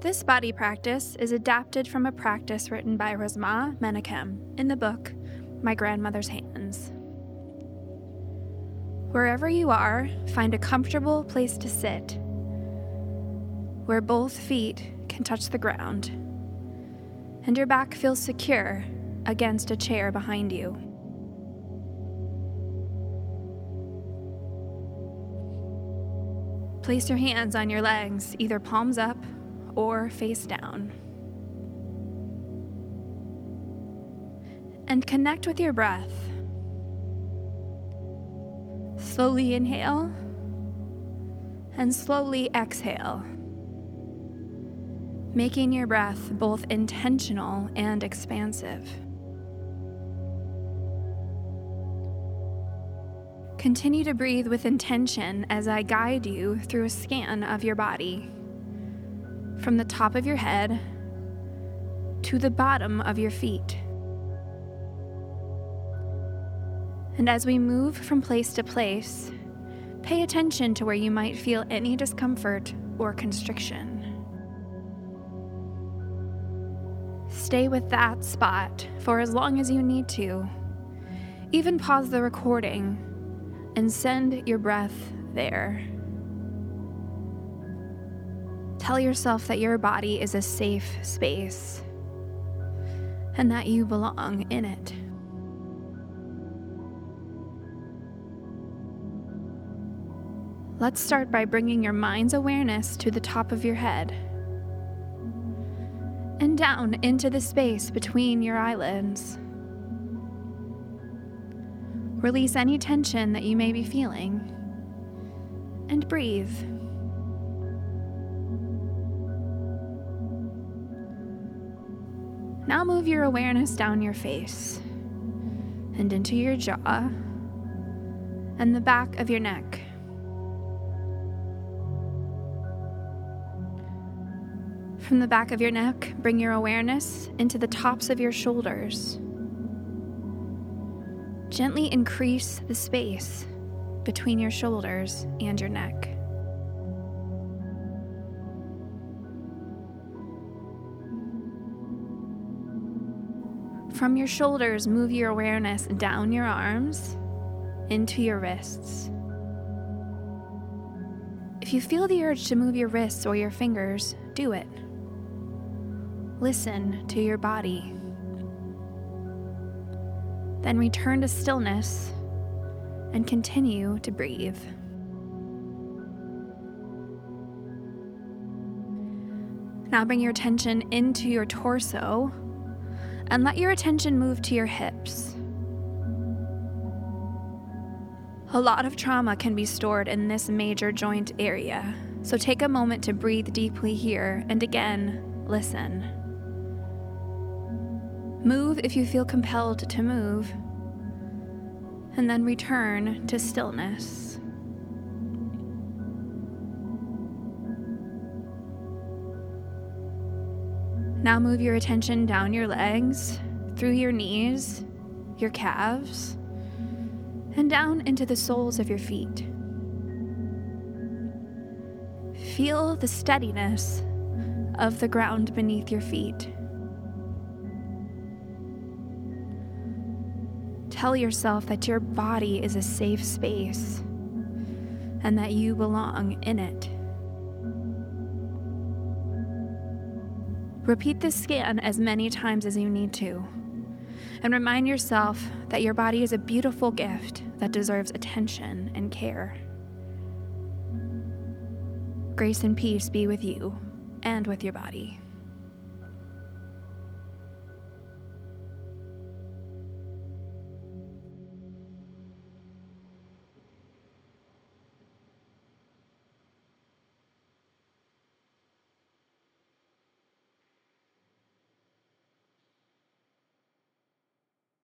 This body practice is adapted from a practice written by Resmaa Menakem in the book My Grandmother's Hands. Wherever you are, find a comfortable place to sit where both feet can touch the ground and your back feels secure against a chair behind you. Place your hands on your legs, either palms up or face down. And connect with your breath. Slowly inhale and slowly exhale, making your breath both intentional and expansive. Continue to breathe with intention as I guide you through a scan of your body. From the top of your head to the bottom of your feet. And as we move from place to place, pay attention to where you might feel any discomfort or constriction. Stay with that spot for as long as you need to. Even pause the recording and send your breath there. Tell yourself that your body is a safe space and that you belong in it. Let's start by bringing your mind's awareness to the top of your head and down into the space between your eyelids. Release any tension that you may be feeling and breathe. Now move your awareness down your face and into your jaw and the back of your neck. From the back of your neck, bring your awareness into the tops of your shoulders. Gently increase the space between your shoulders and your neck. From your shoulders, move your awareness down your arms into your wrists. If you feel the urge to move your wrists or your fingers, do it. Listen to your body. Then return to stillness and continue to breathe. Now bring your attention into your torso and let your attention move to your hips. A lot of trauma can be stored in this major joint area, so take a moment to breathe deeply here and again, listen. Move if you feel compelled to move, and then return to stillness. Now move your attention down your legs, through your knees, your calves, and down into the soles of your feet. Feel the steadiness of the ground beneath your feet. Tell yourself that your body is a safe space and that you belong in it. Repeat this scan as many times as you need to. And remind yourself that your body is a beautiful gift that deserves attention and care. Grace and peace be with you and with your body.